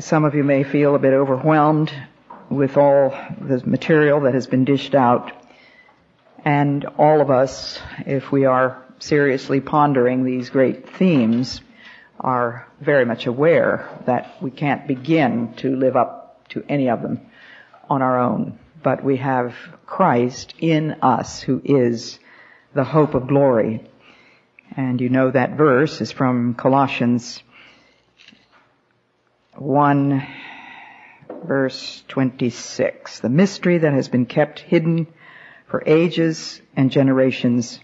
Some of you may feel a bit overwhelmed with all the material that has been dished out. And all of us, if we are seriously pondering these great themes, are very much aware that we can't begin to live up to any of them on our own. But we have Christ in us who is the hope of glory. And you know that verse is from Colossians 1 verse 26. The mystery that has been kept hidden for ages and generations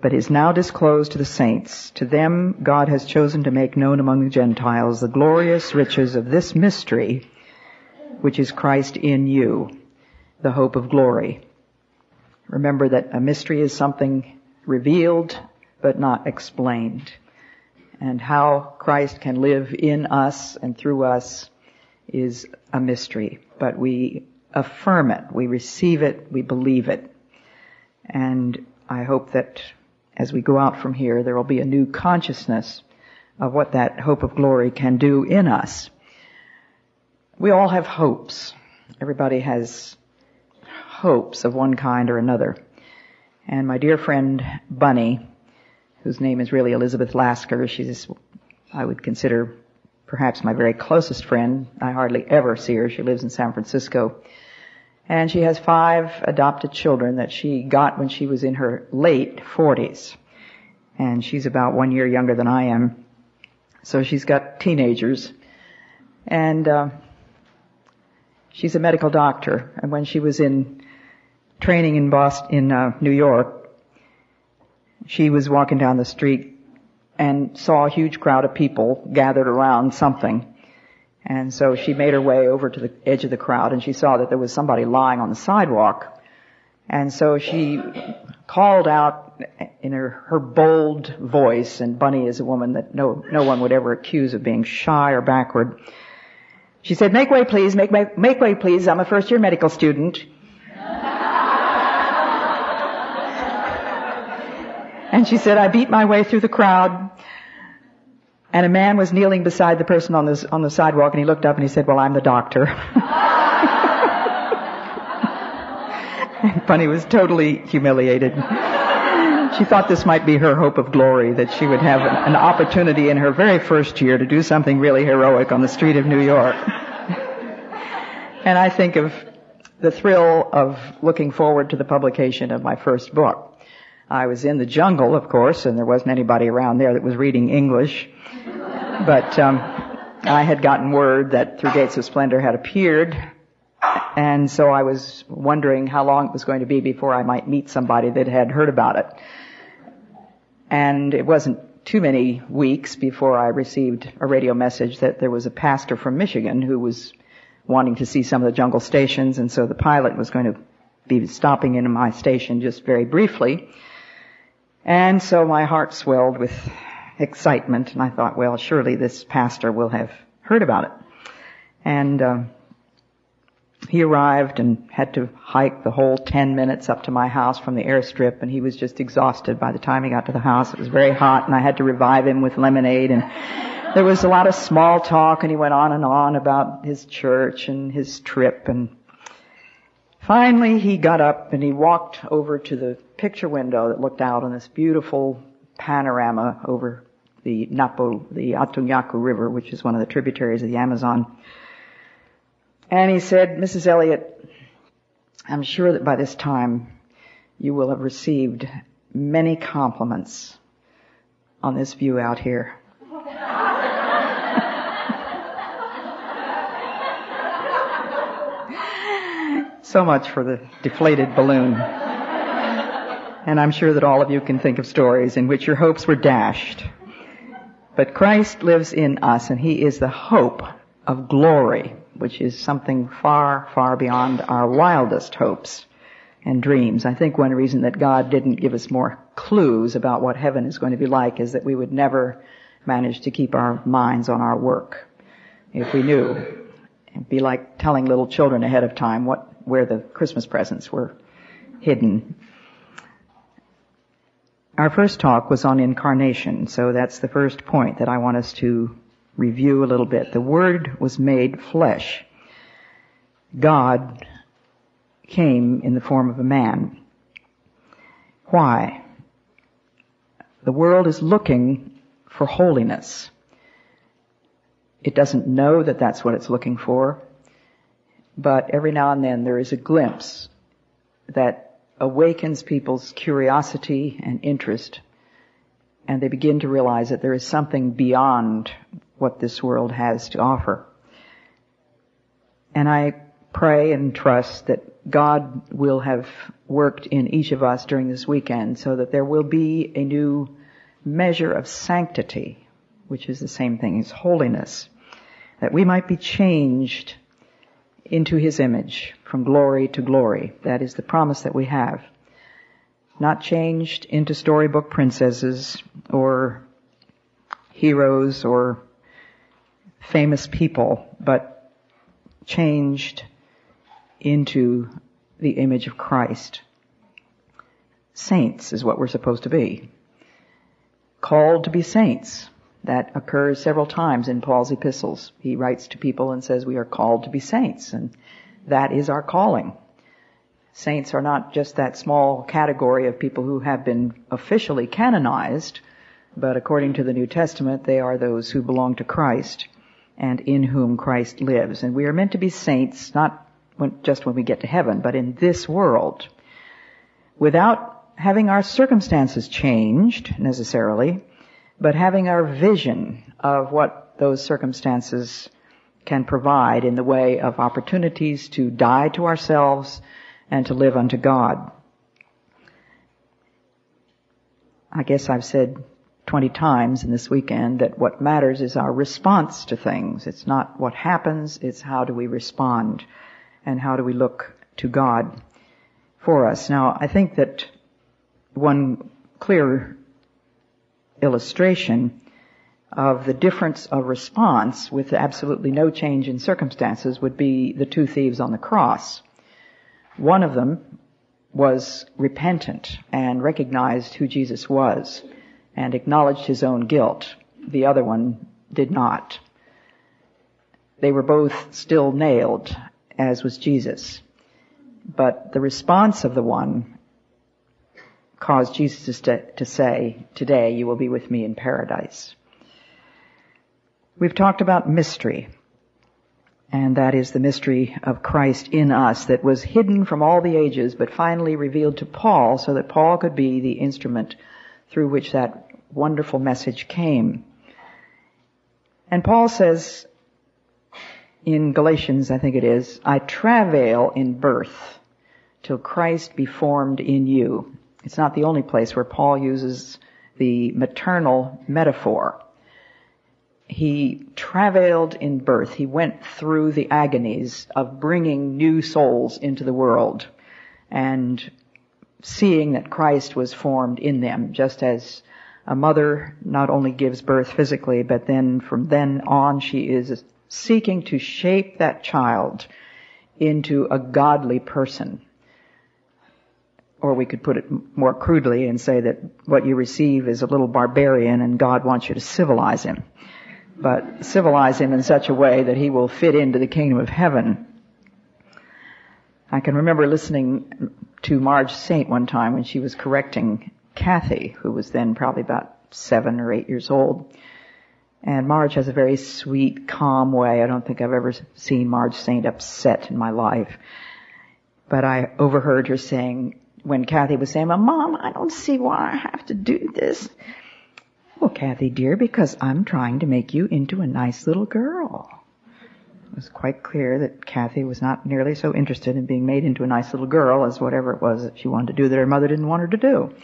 but is now disclosed to the saints. To them God has chosen to make known among the Gentiles the glorious riches of this mystery, which is Christ in you, the hope of glory. Remember that a mystery is something revealed but not explained. And how Christ can live in us and through us is a mystery. But we affirm it, we receive it, we believe it. And I hope that as we go out from here, there will be a new consciousness of what that hope of glory can do in us. We all have hopes. Everybody has hopes of one kind or another. And my dear friend Bunny, whose name is really Elizabeth Lasker, she's, I would consider perhaps my very closest friend. I hardly ever see her. She lives in San Francisco. And she has five adopted children that she got when she was in her late 40s. And she's about one year younger than I am. So she's got teenagers. And, uh, she's a medical doctor. And when she was in training in Boston, in uh, New York, she was walking down the street and saw a huge crowd of people gathered around something. And so she made her way over to the edge of the crowd and she saw that there was somebody lying on the sidewalk. And so she called out in her, her bold voice, and Bunny is a woman that no, no one would ever accuse of being shy or backward. She said, make way please, make, make, make way please, I'm a first year medical student. And she said, I beat my way through the crowd and a man was kneeling beside the person on the, on the sidewalk and he looked up and he said, well, I'm the doctor. and Bunny was totally humiliated. she thought this might be her hope of glory, that she would have an opportunity in her very first year to do something really heroic on the street of New York. and I think of the thrill of looking forward to the publication of my first book. I was in the jungle, of course, and there wasn't anybody around there that was reading English. But um, I had gotten word that Through Gates of Splendor had appeared, and so I was wondering how long it was going to be before I might meet somebody that had heard about it. And it wasn't too many weeks before I received a radio message that there was a pastor from Michigan who was wanting to see some of the jungle stations, and so the pilot was going to be stopping in my station just very briefly. And so my heart swelled with excitement, and I thought, well, surely this pastor will have heard about it. And uh, he arrived and had to hike the whole 10 minutes up to my house from the airstrip, and he was just exhausted by the time he got to the house. It was very hot, and I had to revive him with lemonade, and there was a lot of small talk, and he went on and on about his church and his trip, and finally he got up and he walked over to the picture window that looked out on this beautiful panorama over the Napo, the Atunyaku River, which is one of the tributaries of the Amazon. And he said, Mrs. Elliot, I'm sure that by this time you will have received many compliments on this view out here. So much for the deflated balloon. And I'm sure that all of you can think of stories in which your hopes were dashed. But Christ lives in us and He is the hope of glory, which is something far, far beyond our wildest hopes and dreams. I think one reason that God didn't give us more clues about what heaven is going to be like is that we would never manage to keep our minds on our work. If we knew, it'd be like telling little children ahead of time what, where the Christmas presents were hidden. Our first talk was on incarnation, so that's the first point that I want us to review a little bit. The Word was made flesh. God came in the form of a man. Why? The world is looking for holiness. It doesn't know that that's what it's looking for, but every now and then there is a glimpse that awakens people's curiosity and interest, and they begin to realize that there is something beyond what this world has to offer. And I pray and trust that God will have worked in each of us during this weekend so that there will be a new measure of sanctity, which is the same thing as holiness, that we might be changed into His image from glory to glory. That is the promise that we have. Not changed into storybook princesses or heroes or famous people, but changed into the image of Christ. Saints is what we're supposed to be. Called to be saints. That occurs several times in Paul's epistles. He writes to people and says we are called to be saints and that is our calling. Saints are not just that small category of people who have been officially canonized, but according to the New Testament, they are those who belong to Christ and in whom Christ lives. And we are meant to be saints, not when, just when we get to heaven, but in this world, without having our circumstances changed necessarily, but having our vision of what those circumstances can provide in the way of opportunities to die to ourselves and to live unto God. I guess I've said 20 times in this weekend that what matters is our response to things. It's not what happens, it's how do we respond and how do we look to God for us. Now, I think that one clear illustration of the difference of response with absolutely no change in circumstances would be the two thieves on the cross. One of them was repentant and recognized who Jesus was and acknowledged his own guilt. The other one did not. They were both still nailed, as was Jesus. But the response of the one caused Jesus to, to say, today you will be with me in paradise. We've talked about mystery, and that is the mystery of Christ in us that was hidden from all the ages, but finally revealed to Paul so that Paul could be the instrument through which that wonderful message came. And Paul says in Galatians, I think it is, I travail in birth till Christ be formed in you. It's not the only place where Paul uses the maternal metaphor. He travailed in birth. He went through the agonies of bringing new souls into the world and seeing that Christ was formed in them, just as a mother not only gives birth physically, but then from then on she is seeking to shape that child into a godly person. Or we could put it more crudely and say that what you receive is a little barbarian and God wants you to civilize him. But civilize him in such a way that he will fit into the kingdom of heaven. I can remember listening to Marge Saint one time when she was correcting Kathy, who was then probably about seven or eight years old. And Marge has a very sweet, calm way. I don't think I've ever seen Marge Saint upset in my life. But I overheard her saying, when Kathy was saying, well, Mom, I don't see why I have to do this. Well, Kathy dear, because I'm trying to make you into a nice little girl. It was quite clear that Kathy was not nearly so interested in being made into a nice little girl as whatever it was that she wanted to do that her mother didn't want her to do.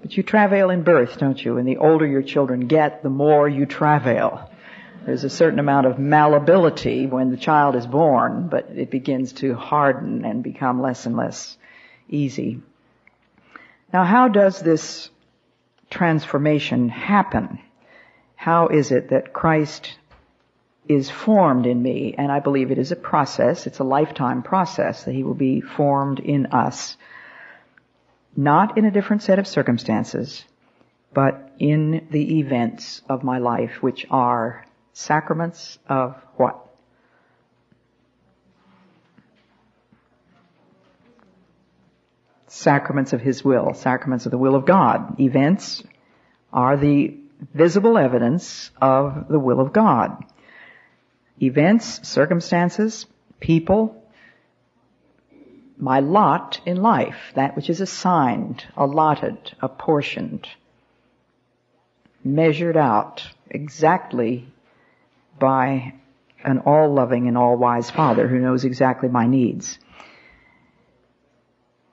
But you travail in birth, don't you? And the older your children get, the more you travail. There's a certain amount of malleability when the child is born, but it begins to harden and become less and less easy. Now how does this transformation happen? How is it that Christ is formed in me? And I believe it is a process. It's a lifetime process that He will be formed in us. Not in a different set of circumstances, but in the events of my life, which are sacraments of what? Sacraments of His will, sacraments of the will of God. Events are the visible evidence of the will of God. Events, circumstances, people, my lot in life, that which is assigned, allotted, apportioned, measured out exactly by an all-loving and all-wise Father who knows exactly my needs.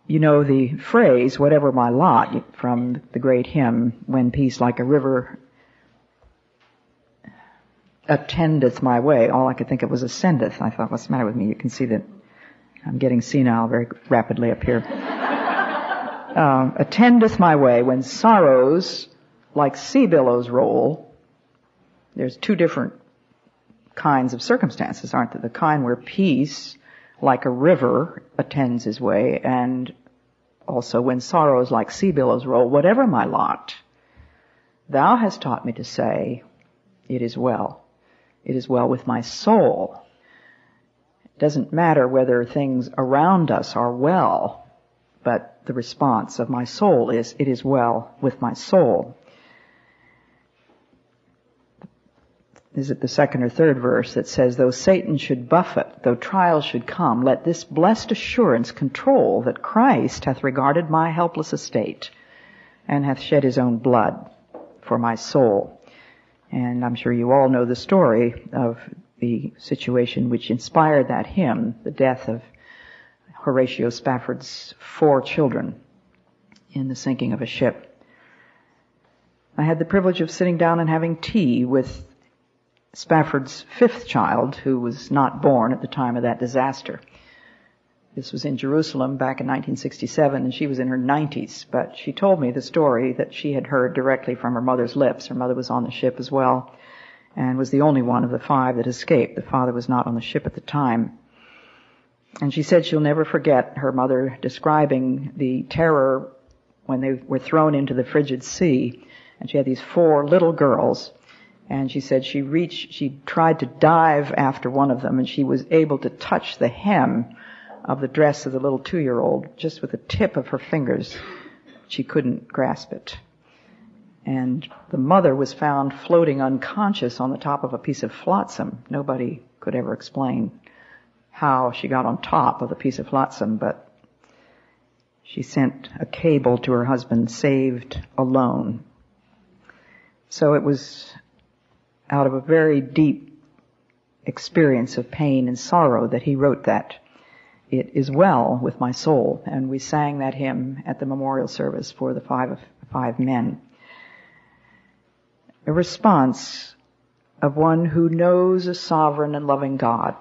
You know the phrase, whatever my lot, from the great hymn, when peace like a river attendeth my way. All I could think of was ascendeth. I thought, what's the matter with me? You can see that I'm getting senile very rapidly up here. uh, attendeth my way when sorrows like sea billows roll. There's two different kinds of circumstances, aren't there? The kind where peace like a river attends his way, and also when sorrows like sea billows roll, whatever my lot, thou hast taught me to say, it is well. It is well with my soul. It doesn't matter whether things around us are well, but the response of my soul is, it is well with my soul. Is it the second or third verse that says, though Satan should buffet, though trials should come, let this blessed assurance control that Christ hath regarded my helpless estate and hath shed his own blood for my soul. And I'm sure you all know the story of the situation which inspired that hymn, the death of Horatio Spafford's four children in the sinking of a ship. I had the privilege of sitting down and having tea with Spafford's fifth child, who was not born at the time of that disaster. This was in Jerusalem back in 1967, and she was in her 90s, but she told me the story that she had heard directly from her mother's lips. Her mother was on the ship as well, and was the only one of the five that escaped. The father was not on the ship at the time. And she said she'll never forget her mother describing the terror when they were thrown into the frigid sea, and she had these four little girls, and she said she reached, she tried to dive after one of them and she was able to touch the hem of the dress of the little two-year-old just with the tip of her fingers. She couldn't grasp it. And the mother was found floating unconscious on the top of a piece of flotsam. Nobody could ever explain how she got on top of the piece of flotsam, but she sent a cable to her husband, saved alone. So it was out of a very deep experience of pain and sorrow that he wrote that. It is well with my soul. And we sang that hymn at the memorial service for the five, five men. A response of one who knows a sovereign and loving God.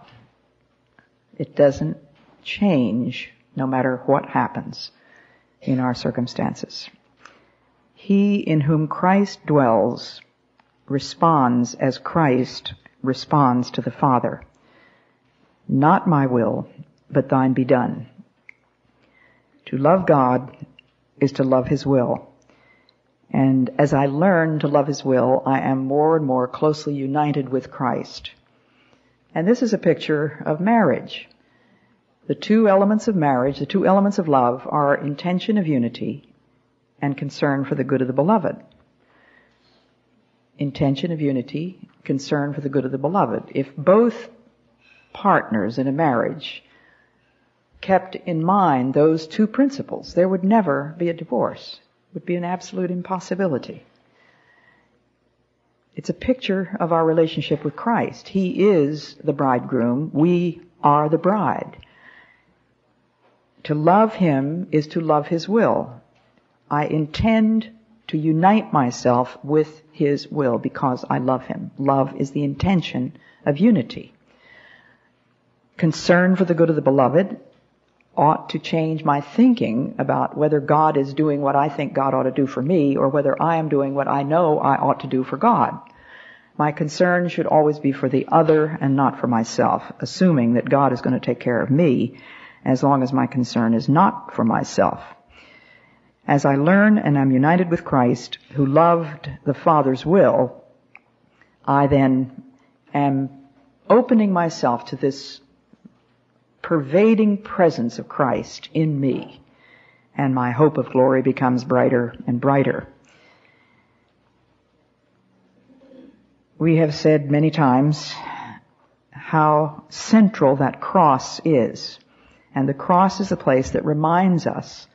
It doesn't change no matter what happens in our circumstances. He in whom Christ dwells responds as Christ responds to the Father. Not my will, but thine be done. To love God is to love His will. And as I learn to love His will, I am more and more closely united with Christ. And this is a picture of marriage. The two elements of marriage, the two elements of love are intention of unity and concern for the good of the beloved intention of unity, concern for the good of the beloved. If both partners in a marriage kept in mind those two principles, there would never be a divorce. It would be an absolute impossibility. It's a picture of our relationship with Christ. He is the bridegroom. We are the bride. To love Him is to love His will. I intend to unite myself with His will because I love Him. Love is the intention of unity. Concern for the good of the beloved ought to change my thinking about whether God is doing what I think God ought to do for me or whether I am doing what I know I ought to do for God. My concern should always be for the other and not for myself, assuming that God is going to take care of me as long as my concern is not for myself. As I learn and am united with Christ, who loved the Father's will, I then am opening myself to this pervading presence of Christ in me, and my hope of glory becomes brighter and brighter. We have said many times how central that cross is. And the cross is a place that reminds us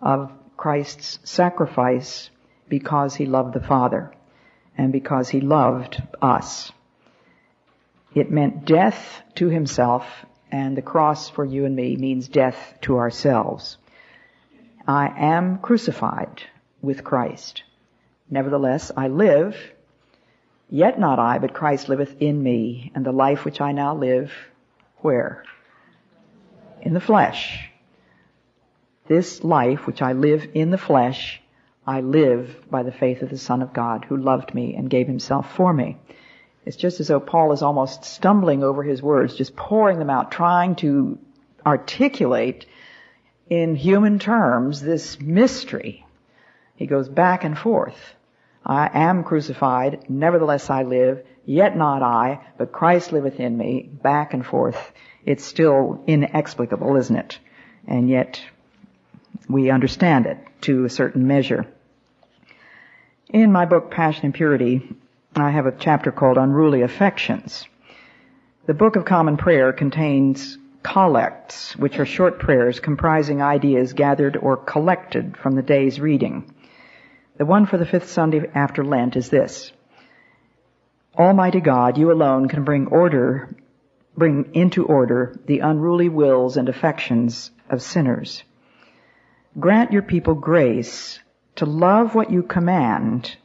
of Christ's sacrifice because he loved the Father and because he loved us. It meant death to himself and the cross for you and me means death to ourselves. I am crucified with Christ. Nevertheless, I live, yet not I, but Christ liveth in me, and the life which I now live, where? In the flesh. This life which I live in the flesh, I live by the faith of the Son of God who loved me and gave himself for me. It's just as though Paul is almost stumbling over his words, just pouring them out, trying to articulate in human terms this mystery. He goes back and forth. I am crucified, nevertheless I live, yet not I, but Christ liveth in me, back and forth. It's still inexplicable, isn't it? And yet we understand it to a certain measure. In my book, Passion and Purity, I have a chapter called Unruly Affections. The Book of Common Prayer contains collects, which are short prayers comprising ideas gathered or collected from the day's reading. The one for the fifth Sunday after Lent is this. Almighty God, you alone can bring order, bring into order the unruly wills and affections of sinners. Grant your people grace to love what you command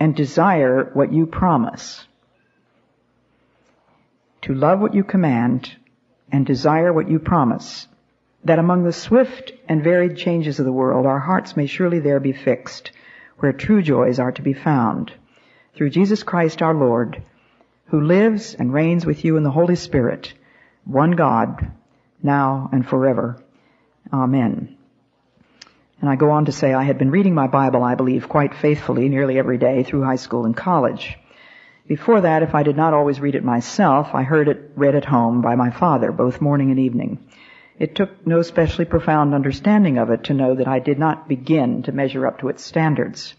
and desire what you promise. To love what you command and desire what you promise, that among the swift and varied changes of the world our hearts may surely there be fixed, where true joys are to be found. Through Jesus Christ our Lord, who lives and reigns with you in the Holy Spirit, one God, now and forever. Amen. And I go on to say I had been reading my Bible, I believe, quite faithfully nearly every day through high school and college. Before that, if I did not always read it myself, I heard it read at home by my father, both morning and evening. It took no specially profound understanding of it to know that I did not begin to measure up to its standards.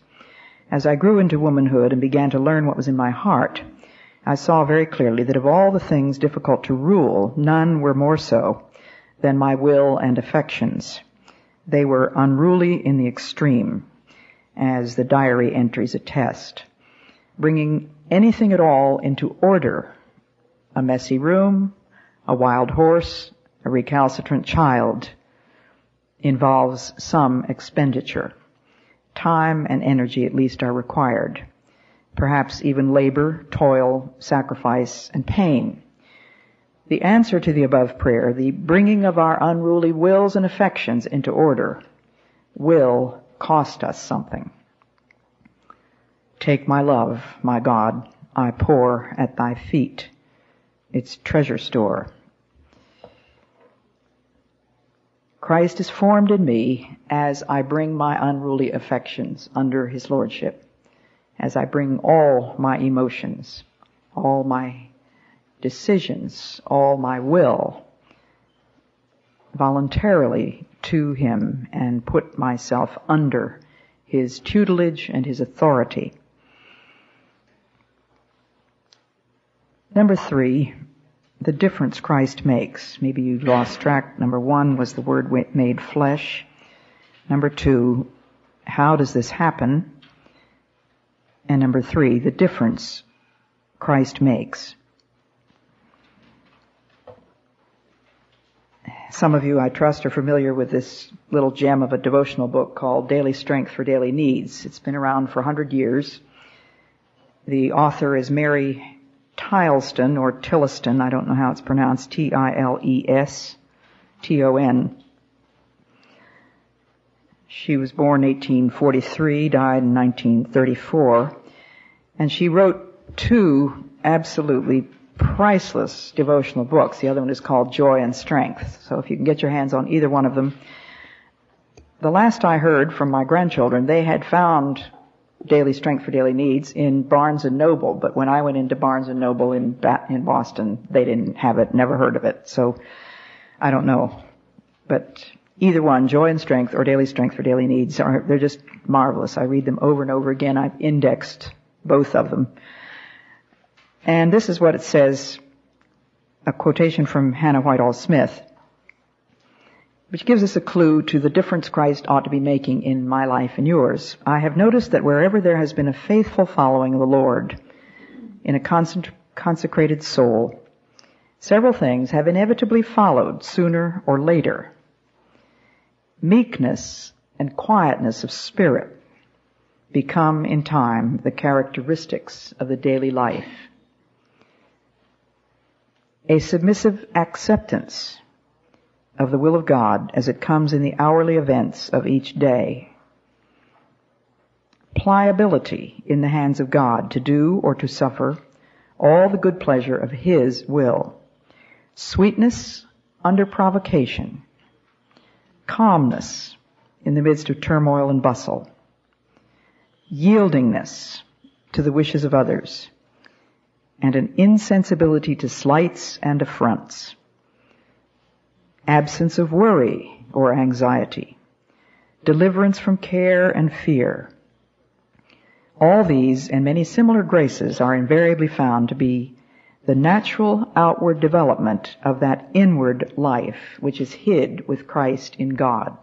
As I grew into womanhood and began to learn what was in my heart, I saw very clearly that of all the things difficult to rule, none were more so than my will and affections. They were unruly in the extreme, as the diary entries attest. Bringing anything at all into order, a messy room, a wild horse, a recalcitrant child, involves some expenditure. Time and energy at least are required. Perhaps even labor, toil, sacrifice, and pain. The answer to the above prayer, the bringing of our unruly wills and affections into order, will cost us something. Take my love, my God, I pour at thy feet, its treasure store. Christ is formed in me as I bring my unruly affections under his lordship, as I bring all my emotions, all my decisions, all my will, voluntarily to Him and put myself under His tutelage and His authority. Number three, the difference Christ makes. Maybe you lost track. Number one was the Word made flesh. Number two, how does this happen? And number three, the difference Christ makes. Some of you, I trust, are familiar with this little gem of a devotional book called Daily Strength for Daily Needs. It's been around for 100 years. The author is Mary Tileston or Tilliston. I don't know how it's pronounced. T-I-L-E-S-T-O-N. She was born 1843, died in 1934, and she wrote two absolutely priceless devotional books. The other one is called Joy and Strength. So if you can get your hands on either one of them. The last I heard from my grandchildren, they had found Daily Strength for Daily Needs in Barnes and Noble, but when I went into Barnes and Noble in in Boston, they didn't have it, never heard of it. So I don't know. But either one, Joy and Strength or Daily Strength for Daily Needs are they're just marvelous. I read them over and over again. I've indexed both of them. And this is what it says, a quotation from Hannah Whitall Smith, which gives us a clue to the difference Christ ought to be making in my life and yours. I have noticed that wherever there has been a faithful following of the Lord in a consecrated soul, several things have inevitably followed sooner or later. Meekness and quietness of spirit become in time the characteristics of the daily life a submissive acceptance of the will of God as it comes in the hourly events of each day. Pliability in the hands of God to do or to suffer all the good pleasure of His will. Sweetness under provocation. Calmness in the midst of turmoil and bustle. Yieldingness to the wishes of others and an insensibility to slights and affronts. Absence of worry or anxiety. Deliverance from care and fear. All these and many similar graces are invariably found to be the natural outward development of that inward life which is hid with Christ in God.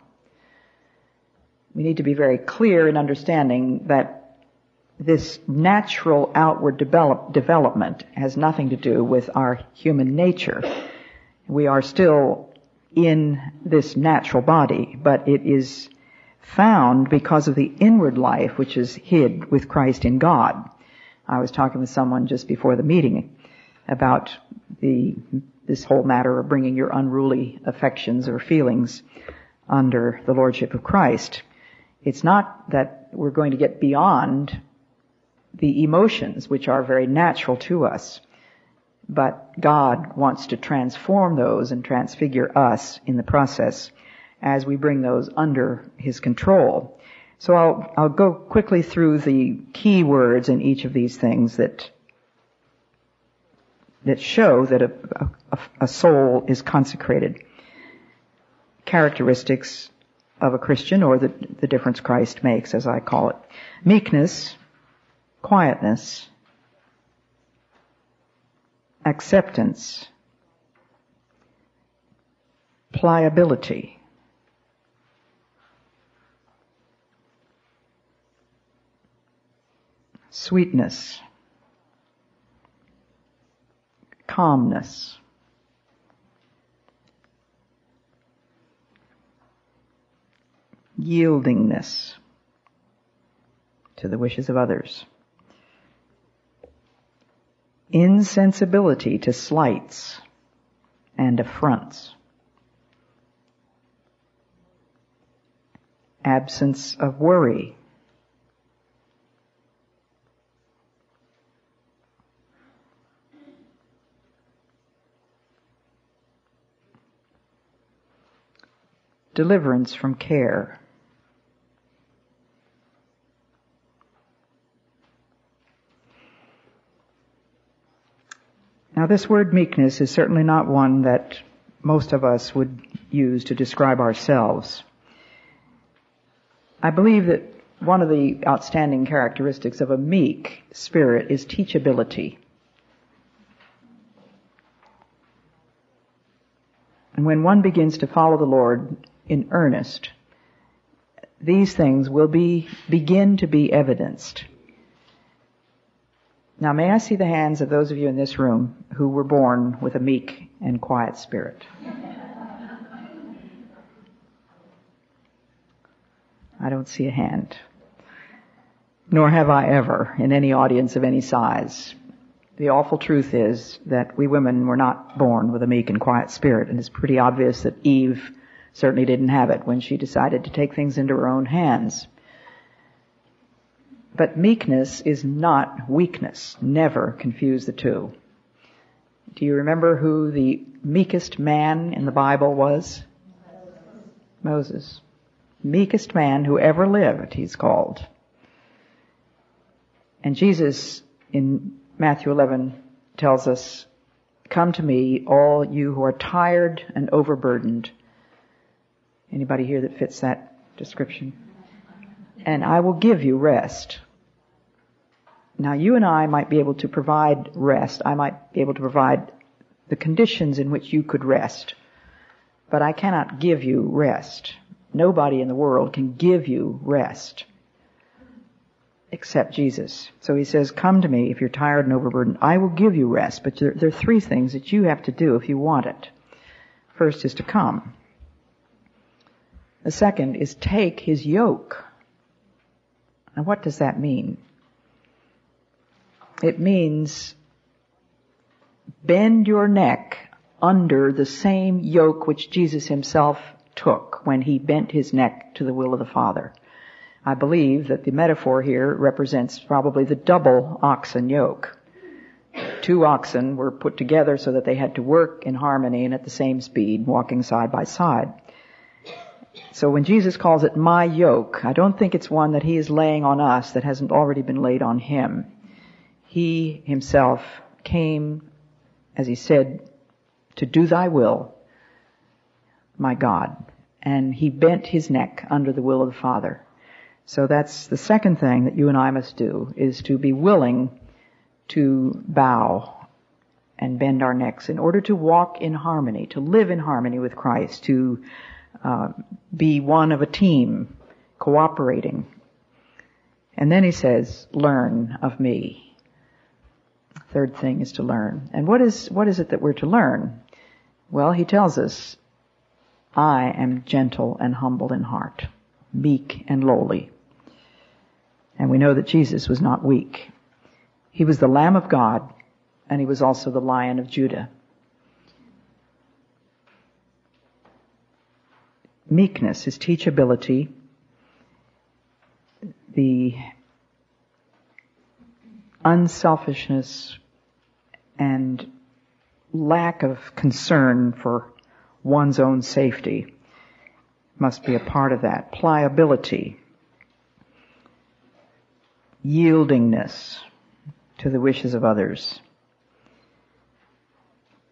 We need to be very clear in understanding that this natural outward develop, development has nothing to do with our human nature. We are still in this natural body, but it is found because of the inward life which is hid with Christ in God. I was talking with someone just before the meeting about the this whole matter of bringing your unruly affections or feelings under the lordship of Christ. It's not that we're going to get beyond the emotions, which are very natural to us. But God wants to transform those and transfigure us in the process as we bring those under His control. So I'll, I'll go quickly through the key words in each of these things that that show that a, a, a soul is consecrated. Characteristics of a Christian or the, the difference Christ makes, as I call it. Meekness, quietness, acceptance, pliability, sweetness, calmness, yieldingness to the wishes of others insensibility to slights and affronts, absence of worry, deliverance from care. Now this word meekness is certainly not one that most of us would use to describe ourselves. I believe that one of the outstanding characteristics of a meek spirit is teachability. And when one begins to follow the Lord in earnest, these things will be, begin to be evidenced. Now may I see the hands of those of you in this room who were born with a meek and quiet spirit. I don't see a hand. Nor have I ever in any audience of any size. The awful truth is that we women were not born with a meek and quiet spirit, and it's pretty obvious that Eve certainly didn't have it when she decided to take things into her own hands. But meekness is not weakness. Never confuse the two. Do you remember who the meekest man in the Bible was? Moses. Meekest man who ever lived, he's called. And Jesus in Matthew 11 tells us, come to me, all you who are tired and overburdened. Anybody here that fits that description? And I will give you rest. Now you and I might be able to provide rest. I might be able to provide the conditions in which you could rest. But I cannot give you rest. Nobody in the world can give you rest except Jesus. So he says, come to me if you're tired and overburdened. I will give you rest. But there, there, are three things that you have to do if you want it. First is to come. The second is take his yoke. And what does that mean? It means bend your neck under the same yoke which Jesus himself took when he bent his neck to the will of the Father. I believe that the metaphor here represents probably the double oxen yoke. Two oxen were put together so that they had to work in harmony and at the same speed, walking side by side. So when Jesus calls it my yoke, I don't think it's one that he is laying on us that hasn't already been laid on him. He himself came, as he said, to do thy will, my God. And he bent his neck under the will of the Father. So that's the second thing that you and I must do, is to be willing to bow and bend our necks in order to walk in harmony, to live in harmony with Christ, to uh, be one of a team, cooperating. And then he says, learn of me. Third thing is to learn. And what is, what is it that we're to learn? Well, he tells us, I am gentle and humble in heart, meek and lowly. And we know that Jesus was not weak. He was the Lamb of God, and he was also the Lion of Judah. Meekness, his teachability, the unselfishness and lack of concern for one's own safety must be a part of that. Pliability, yieldingness to the wishes of others.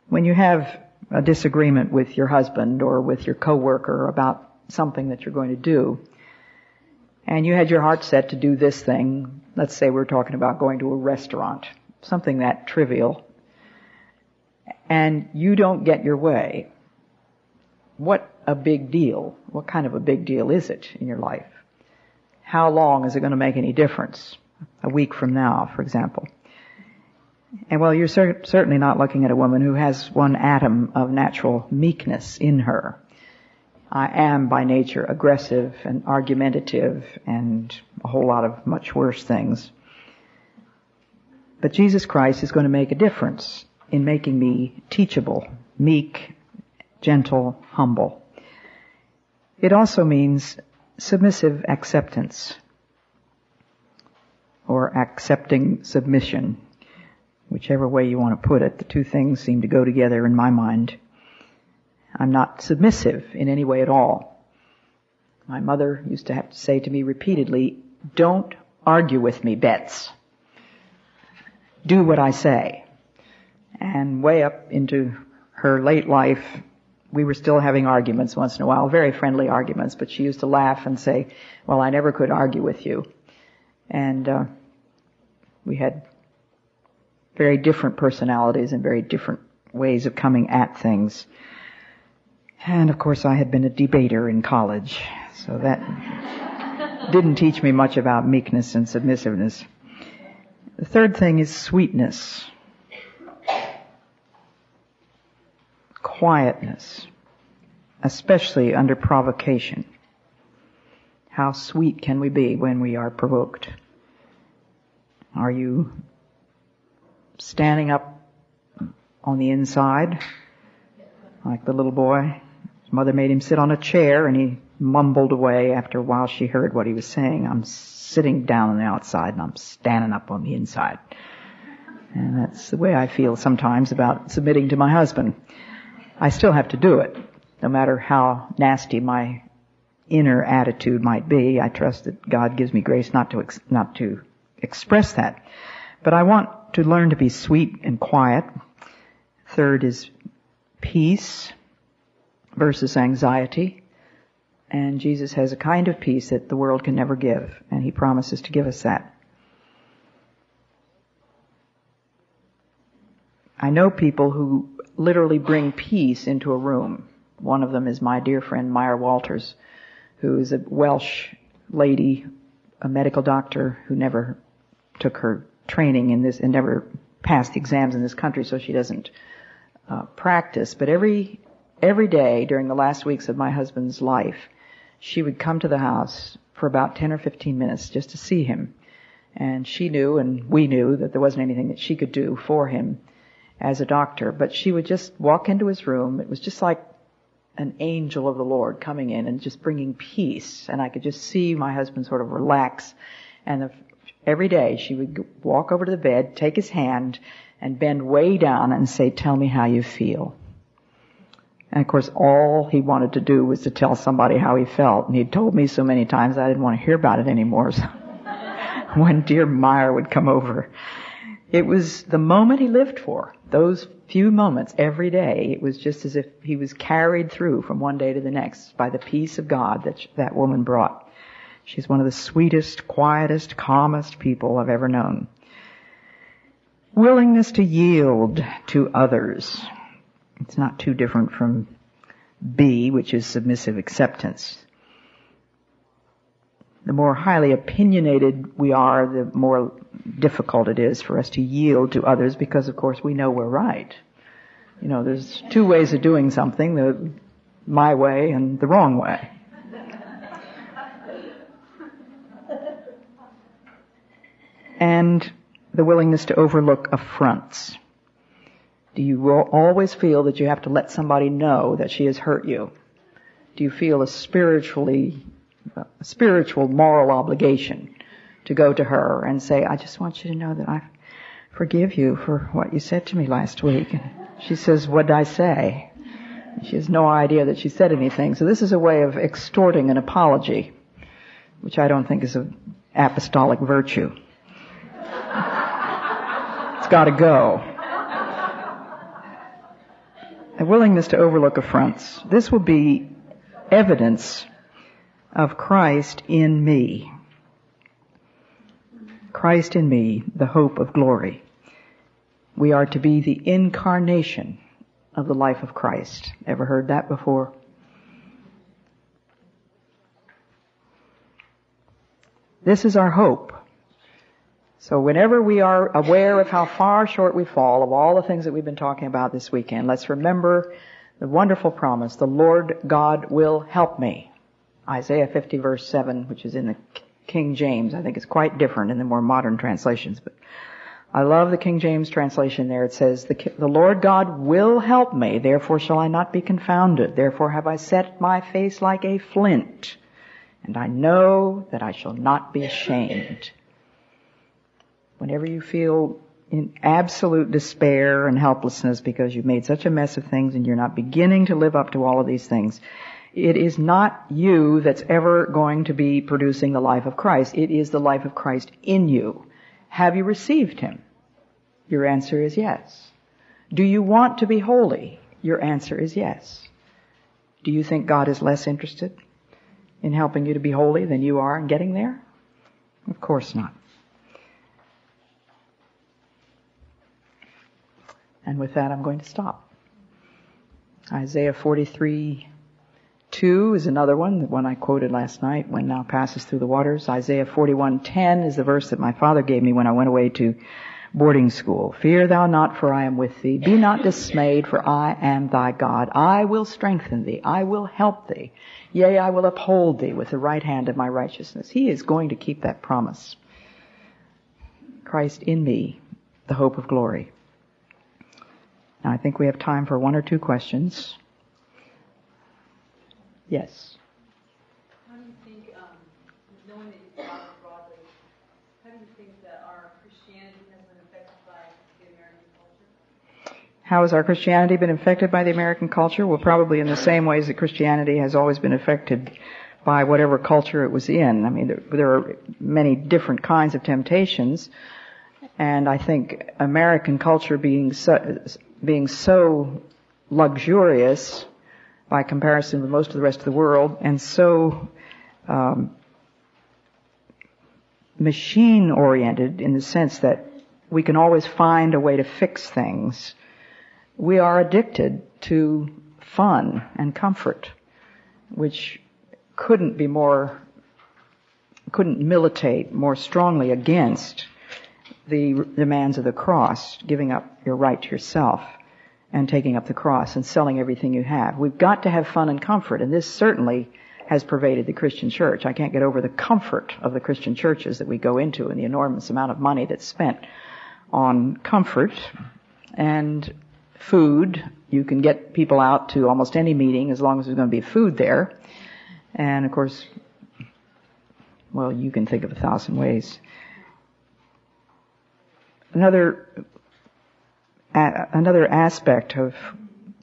When you have a disagreement with your husband or with your coworker about something that you're going to do, and you had your heart set to do this thing, let's say we're talking about going to a restaurant, something that trivial, and you don't get your way, what a big deal. What kind of a big deal is it in your life? How long is it going to make any difference? A week from now, for example. And well, you're cer- certainly not looking at a woman who has one atom of natural meekness in her. I am by nature aggressive and argumentative and a whole lot of much worse things. But Jesus Christ is going to make a difference in making me teachable, meek, gentle, humble. It also means submissive acceptance or accepting submission. Whichever way you want to put it, the two things seem to go together in my mind. I'm not submissive in any way at all. My mother used to have to say to me repeatedly, don't argue with me, Bets. Do what I say. And way up into her late life, we were still having arguments once in a while, very friendly arguments, but she used to laugh and say, well, I never could argue with you. And, uh, we had very different personalities and very different ways of coming at things. And of course I had been a debater in college, so that didn't teach me much about meekness and submissiveness. The third thing is sweetness. Quietness, especially under provocation. How sweet can we be when we are provoked? Are you standing up on the inside like the little boy? His mother made him sit on a chair and he mumbled away after a while she heard what he was saying. I'm sitting down on the outside and I'm standing up on the inside. And that's the way I feel sometimes about submitting to my husband. I still have to do it, no matter how nasty my inner attitude might be. I trust that God gives me grace not to, ex- not to express that. But I want to learn to be sweet and quiet. Third is peace versus anxiety. And Jesus has a kind of peace that the world can never give, and He promises to give us that. I know people who literally bring peace into a room. One of them is my dear friend Myra Walters, who is a Welsh lady, a medical doctor who never took her training in this and never passed the exams in this country, so she doesn't uh, practice. But every every day during the last weeks of my husband's life, she would come to the house for about 10 or 15 minutes just to see him. And she knew and we knew that there wasn't anything that she could do for him as a doctor, but she would just walk into his room. It was just like an angel of the Lord coming in and just bringing peace. And I could just see my husband sort of relax. And the, every day she would walk over to the bed, take his hand, and bend way down and say, tell me how you feel. And of course, all he wanted to do was to tell somebody how he felt. And he'd told me so many times I didn't want to hear about it anymore. So when dear Myra would come over, it was the moment he lived for. Those few moments every day, it was just as if he was carried through from one day to the next by the peace of God that that woman brought. She's one of the sweetest, quietest, calmest people I've ever known. Willingness to yield to others. It's not too different from B, which is submissive acceptance. The more highly opinionated we are, the more difficult it is for us to yield to others because of course we know we're right. You know, there's two ways of doing something, the my way and the wrong way. and the willingness to overlook affronts. Do you always feel that you have to let somebody know that she has hurt you? Do you feel a spiritually, spiritual moral obligation to go to her and say, I just want you to know that I forgive you for what you said to me last week. And she says, what did I say? She has no idea that she said anything. So this is a way of extorting an apology, which I don't think is an apostolic virtue. it's gotta go. A willingness to overlook affronts. This will be evidence of Christ in me. Christ in me, the hope of glory. We are to be the incarnation of the life of Christ. Ever heard that before? This is our hope. So whenever we are aware of how far short we fall of all the things that we've been talking about this weekend, let's remember the wonderful promise, the Lord God will help me. Isaiah 50 verse 7, which is in the King James. I think it's quite different in the more modern translations, but I love the King James translation there. It says, the, the Lord God will help me, therefore shall I not be confounded. Therefore have I set my face like a flint, and I know that I shall not be ashamed. Whenever you feel in absolute despair and helplessness because you've made such a mess of things and you're not beginning to live up to all of these things, it is not you that's ever going to be producing the life of Christ. It is the life of Christ in you. Have you received Him? Your answer is yes. Do you want to be holy? Your answer is yes. Do you think God is less interested in helping you to be holy than you are in getting there? Of course not. And with that, I'm going to stop. Isaiah 43 2 is another one, the one I quoted last night, when now passes through the waters. Isaiah 41:10 is the verse that my father gave me when I went away to boarding school. Fear thou not, for I am with thee. Be not dismayed, for I am thy God. I will strengthen thee. I will help thee. Yea, I will uphold thee with the right hand of my righteousness. He is going to keep that promise. Christ in me, the hope of glory. Now, I think we have time for one or two questions. Yes. How has our Christianity been affected by the American culture? Well, probably in the same ways that Christianity has always been affected by whatever culture it was in. I mean, there, there are many different kinds of temptations, and I think American culture being so, being so luxurious by comparison with most of the rest of the world, and so um, machine oriented in the sense that we can always find a way to fix things we are addicted to fun and comfort, which couldn't be more, couldn't militate more strongly against the demands of the cross, giving up your right to yourself and taking up the cross and selling everything you have. We've got to have fun and comfort, and this certainly has pervaded the Christian church. I can't get over the comfort of the Christian churches that we go into and the enormous amount of money that's spent on comfort and food. You can get people out to almost any meeting as long as there's going to be food there. And of course, well, you can think of a thousand ways. Another, another aspect of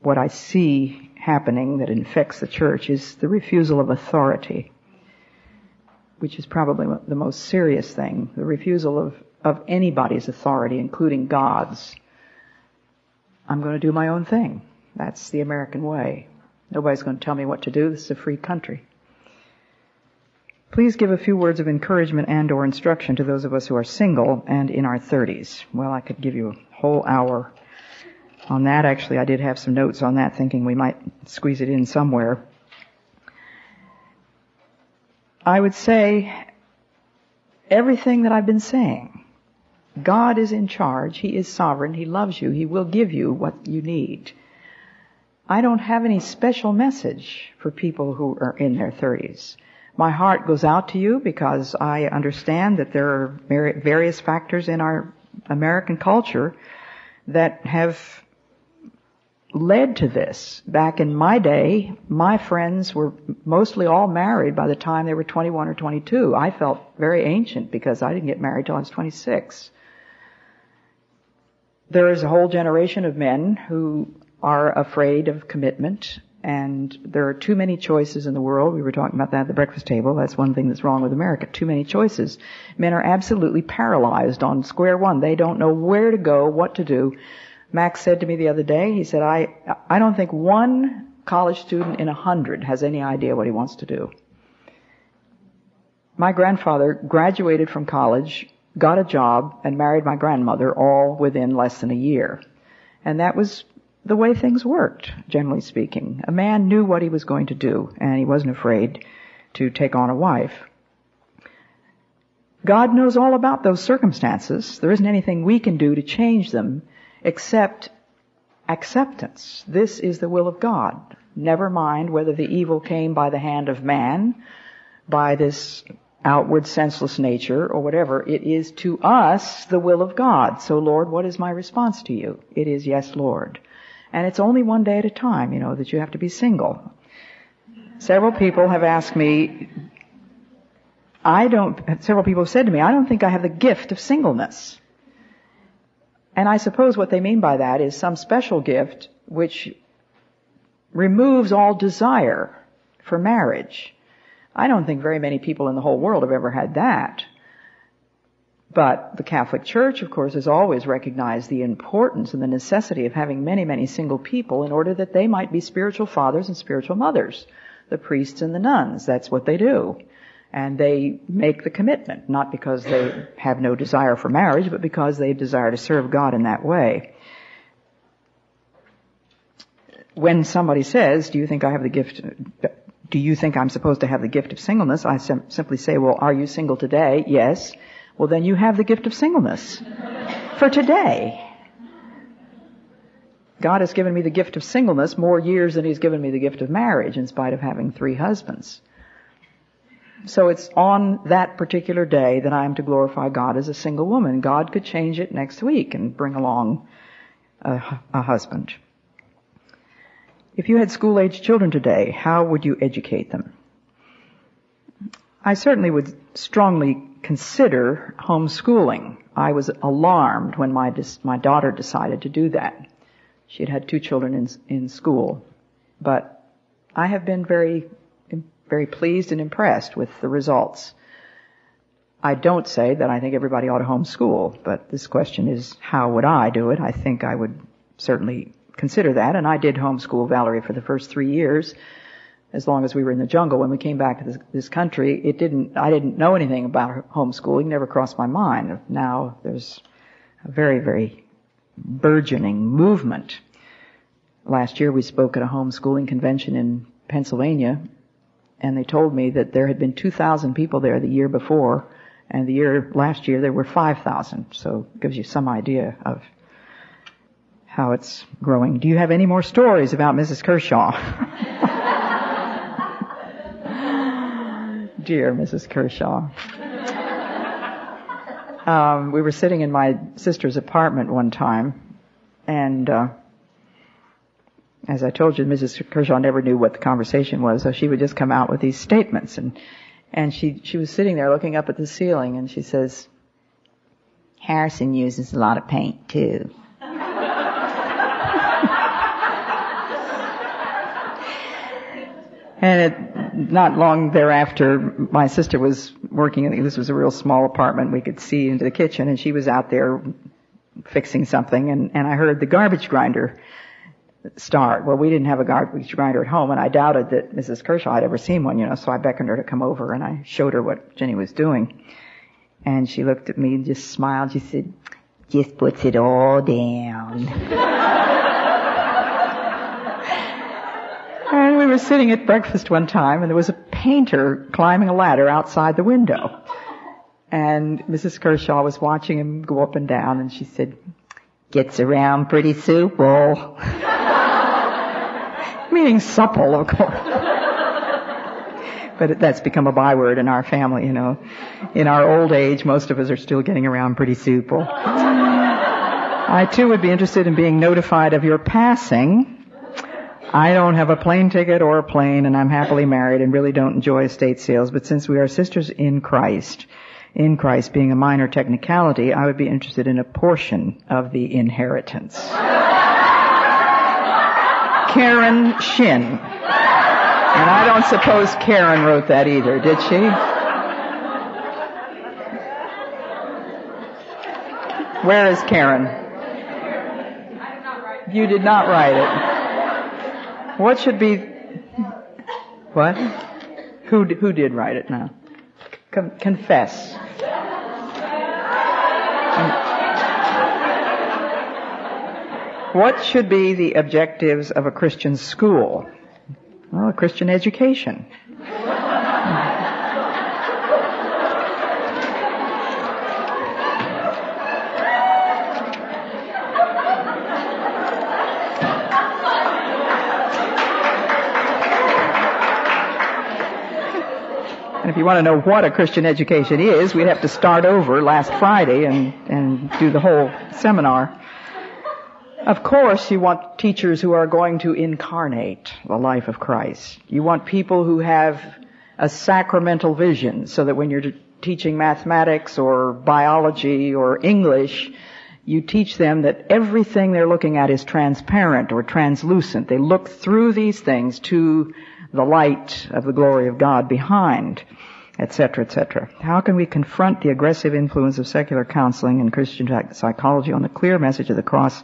what I see happening that infects the church is the refusal of authority, which is probably the most serious thing. The refusal of, of anybody's authority, including God's. I'm going to do my own thing. That's the American way. Nobody's going to tell me what to do. This is a free country. Please give a few words of encouragement and or instruction to those of us who are single and in our 30s. Well, I could give you a whole hour on that. Actually, I did have some notes on that thinking we might squeeze it in somewhere. I would say everything that I've been saying God is in charge. He is sovereign. He loves you. He will give you what you need. I don't have any special message for people who are in their 30s. My heart goes out to you because I understand that there are various factors in our American culture that have led to this. Back in my day, my friends were mostly all married by the time they were 21 or 22. I felt very ancient because I didn't get married till I was 26 there is a whole generation of men who are afraid of commitment and there are too many choices in the world. We were talking about that at the breakfast table. That's one thing that's wrong with America. Too many choices. Men are absolutely paralyzed on square one. They don't know where to go, what to do. Max said to me the other day, he said, I, I don't think one college student in a hundred has any idea what he wants to do. My grandfather graduated from college got a job, and married my grandmother all within less than a year. And that was the way things worked, generally speaking. A man knew what he was going to do, and he wasn't afraid to take on a wife. God knows all about those circumstances. There isn't anything we can do to change them except acceptance. This is the will of God. Never mind whether the evil came by the hand of man, by this outward senseless nature or whatever, it is to us the will of God. So Lord, what is my response to you? It is yes, Lord. And it's only one day at a time, you know, that you have to be single. Several people have asked me, I don't, several people have said to me, I don't think I have the gift of singleness. And I suppose what they mean by that is some special gift which removes all desire for marriage. I don't think very many people in the whole world have ever had that. But the Catholic Church, of course, has always recognized the importance and the necessity of having many, many single people in order that they might be spiritual fathers and spiritual mothers. The priests and the nuns, that's what they do. And they make the commitment, not because they have no desire for marriage, but because they desire to serve God in that way. When somebody says, do you think I have the gift, do you think I'm supposed to have the gift of singleness? I sim- simply say, well, are you single today? Yes. Well, then you have the gift of singleness. for today. God has given me the gift of singleness more years than He's given me the gift of marriage in spite of having three husbands. So it's on that particular day that I am to glorify God as a single woman. God could change it next week and bring along a, a husband. If you had school age children today, how would you educate them? I certainly would strongly consider homeschooling. I was alarmed when my, my daughter decided to do that. She had had two children in, in school. But I have been very very pleased and impressed with the results. I don't say that I think everybody ought to homeschool, but this question is how would I do it? I think I would certainly consider that, and I did homeschool Valerie for the first three years, as long as we were in the jungle. When we came back to this, this country, it didn't, I didn't know anything about homeschooling, never crossed my mind. Now there's a very, very burgeoning movement. Last year we spoke at a homeschooling convention in Pennsylvania, and they told me that there had been 2,000 people there the year before, and the year last year there were 5,000. So it gives you some idea of how it's growing. Do you have any more stories about Mrs. Kershaw? Dear Mrs. Kershaw. Um, we were sitting in my sister's apartment one time, and uh, as I told you, Mrs. Kershaw never knew what the conversation was, so she would just come out with these statements. And, and she, she was sitting there looking up at the ceiling and she says, Harrison uses a lot of paint too. and it, not long thereafter, my sister was working, in, this was a real small apartment, we could see into the kitchen, and she was out there fixing something, and, and I heard the garbage grinder start. Well, we didn't have a garbage grinder at home, and I doubted that Mrs. Kershaw had ever seen one, you know, so I beckoned her to come over, and I showed her what Jenny was doing. And she looked at me and just smiled. She said, just puts it all down. and we were sitting at breakfast one time, and there was a painter climbing a ladder outside the window. And Mrs. Kershaw was watching him go up and down, and she said, gets around pretty supple meaning supple, of course. but that's become a byword in our family, you know. In our old age, most of us are still getting around pretty supple. I too would be interested in being notified of your passing. I don't have a plane ticket or a plane and I'm happily married and really don't enjoy estate sales, but since we are sisters in Christ, in Christ being a minor technicality, I would be interested in a portion of the inheritance. Karen Shin. And I don't suppose Karen wrote that either, did she? Where is Karen? You did not write it. What should be? What? Who who did write it now? Con- confess. What should be the objectives of a Christian school? Well, a Christian education. And if you want to know what a Christian education is, we'd have to start over last Friday and, and do the whole seminar. Of course, you want teachers who are going to incarnate the life of Christ. You want people who have a sacramental vision so that when you're teaching mathematics or biology or English, you teach them that everything they're looking at is transparent or translucent. They look through these things to the light of the glory of God behind, etc., etc. How can we confront the aggressive influence of secular counseling and Christian psychology on the clear message of the cross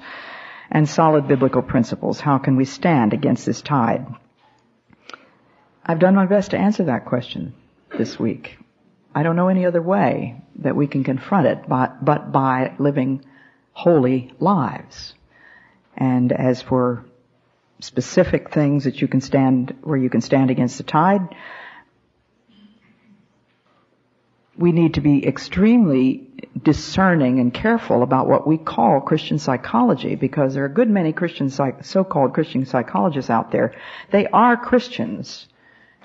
and solid biblical principles. How can we stand against this tide? I've done my best to answer that question this week. I don't know any other way that we can confront it but, but by living holy lives. And as for specific things that you can stand, where you can stand against the tide, we need to be extremely discerning and careful about what we call Christian psychology because there are a good many Christian psych- so-called Christian psychologists out there. They are Christians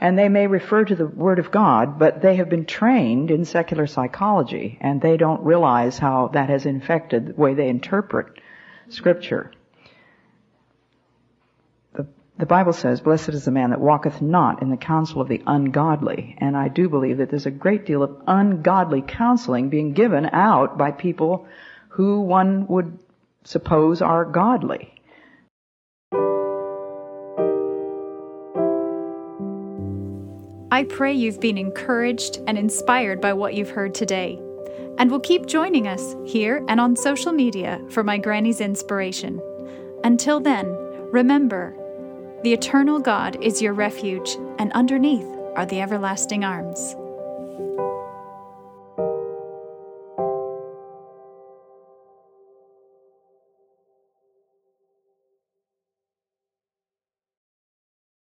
and they may refer to the Word of God, but they have been trained in secular psychology and they don't realize how that has infected the way they interpret Scripture. The Bible says, blessed is the man that walketh not in the counsel of the ungodly. And I do believe that there's a great deal of ungodly counseling being given out by people who one would suppose are godly. I pray you've been encouraged and inspired by what you've heard today. And will keep joining us here and on social media for my Granny's inspiration. Until then, remember, the eternal God is your refuge, and underneath are the everlasting arms.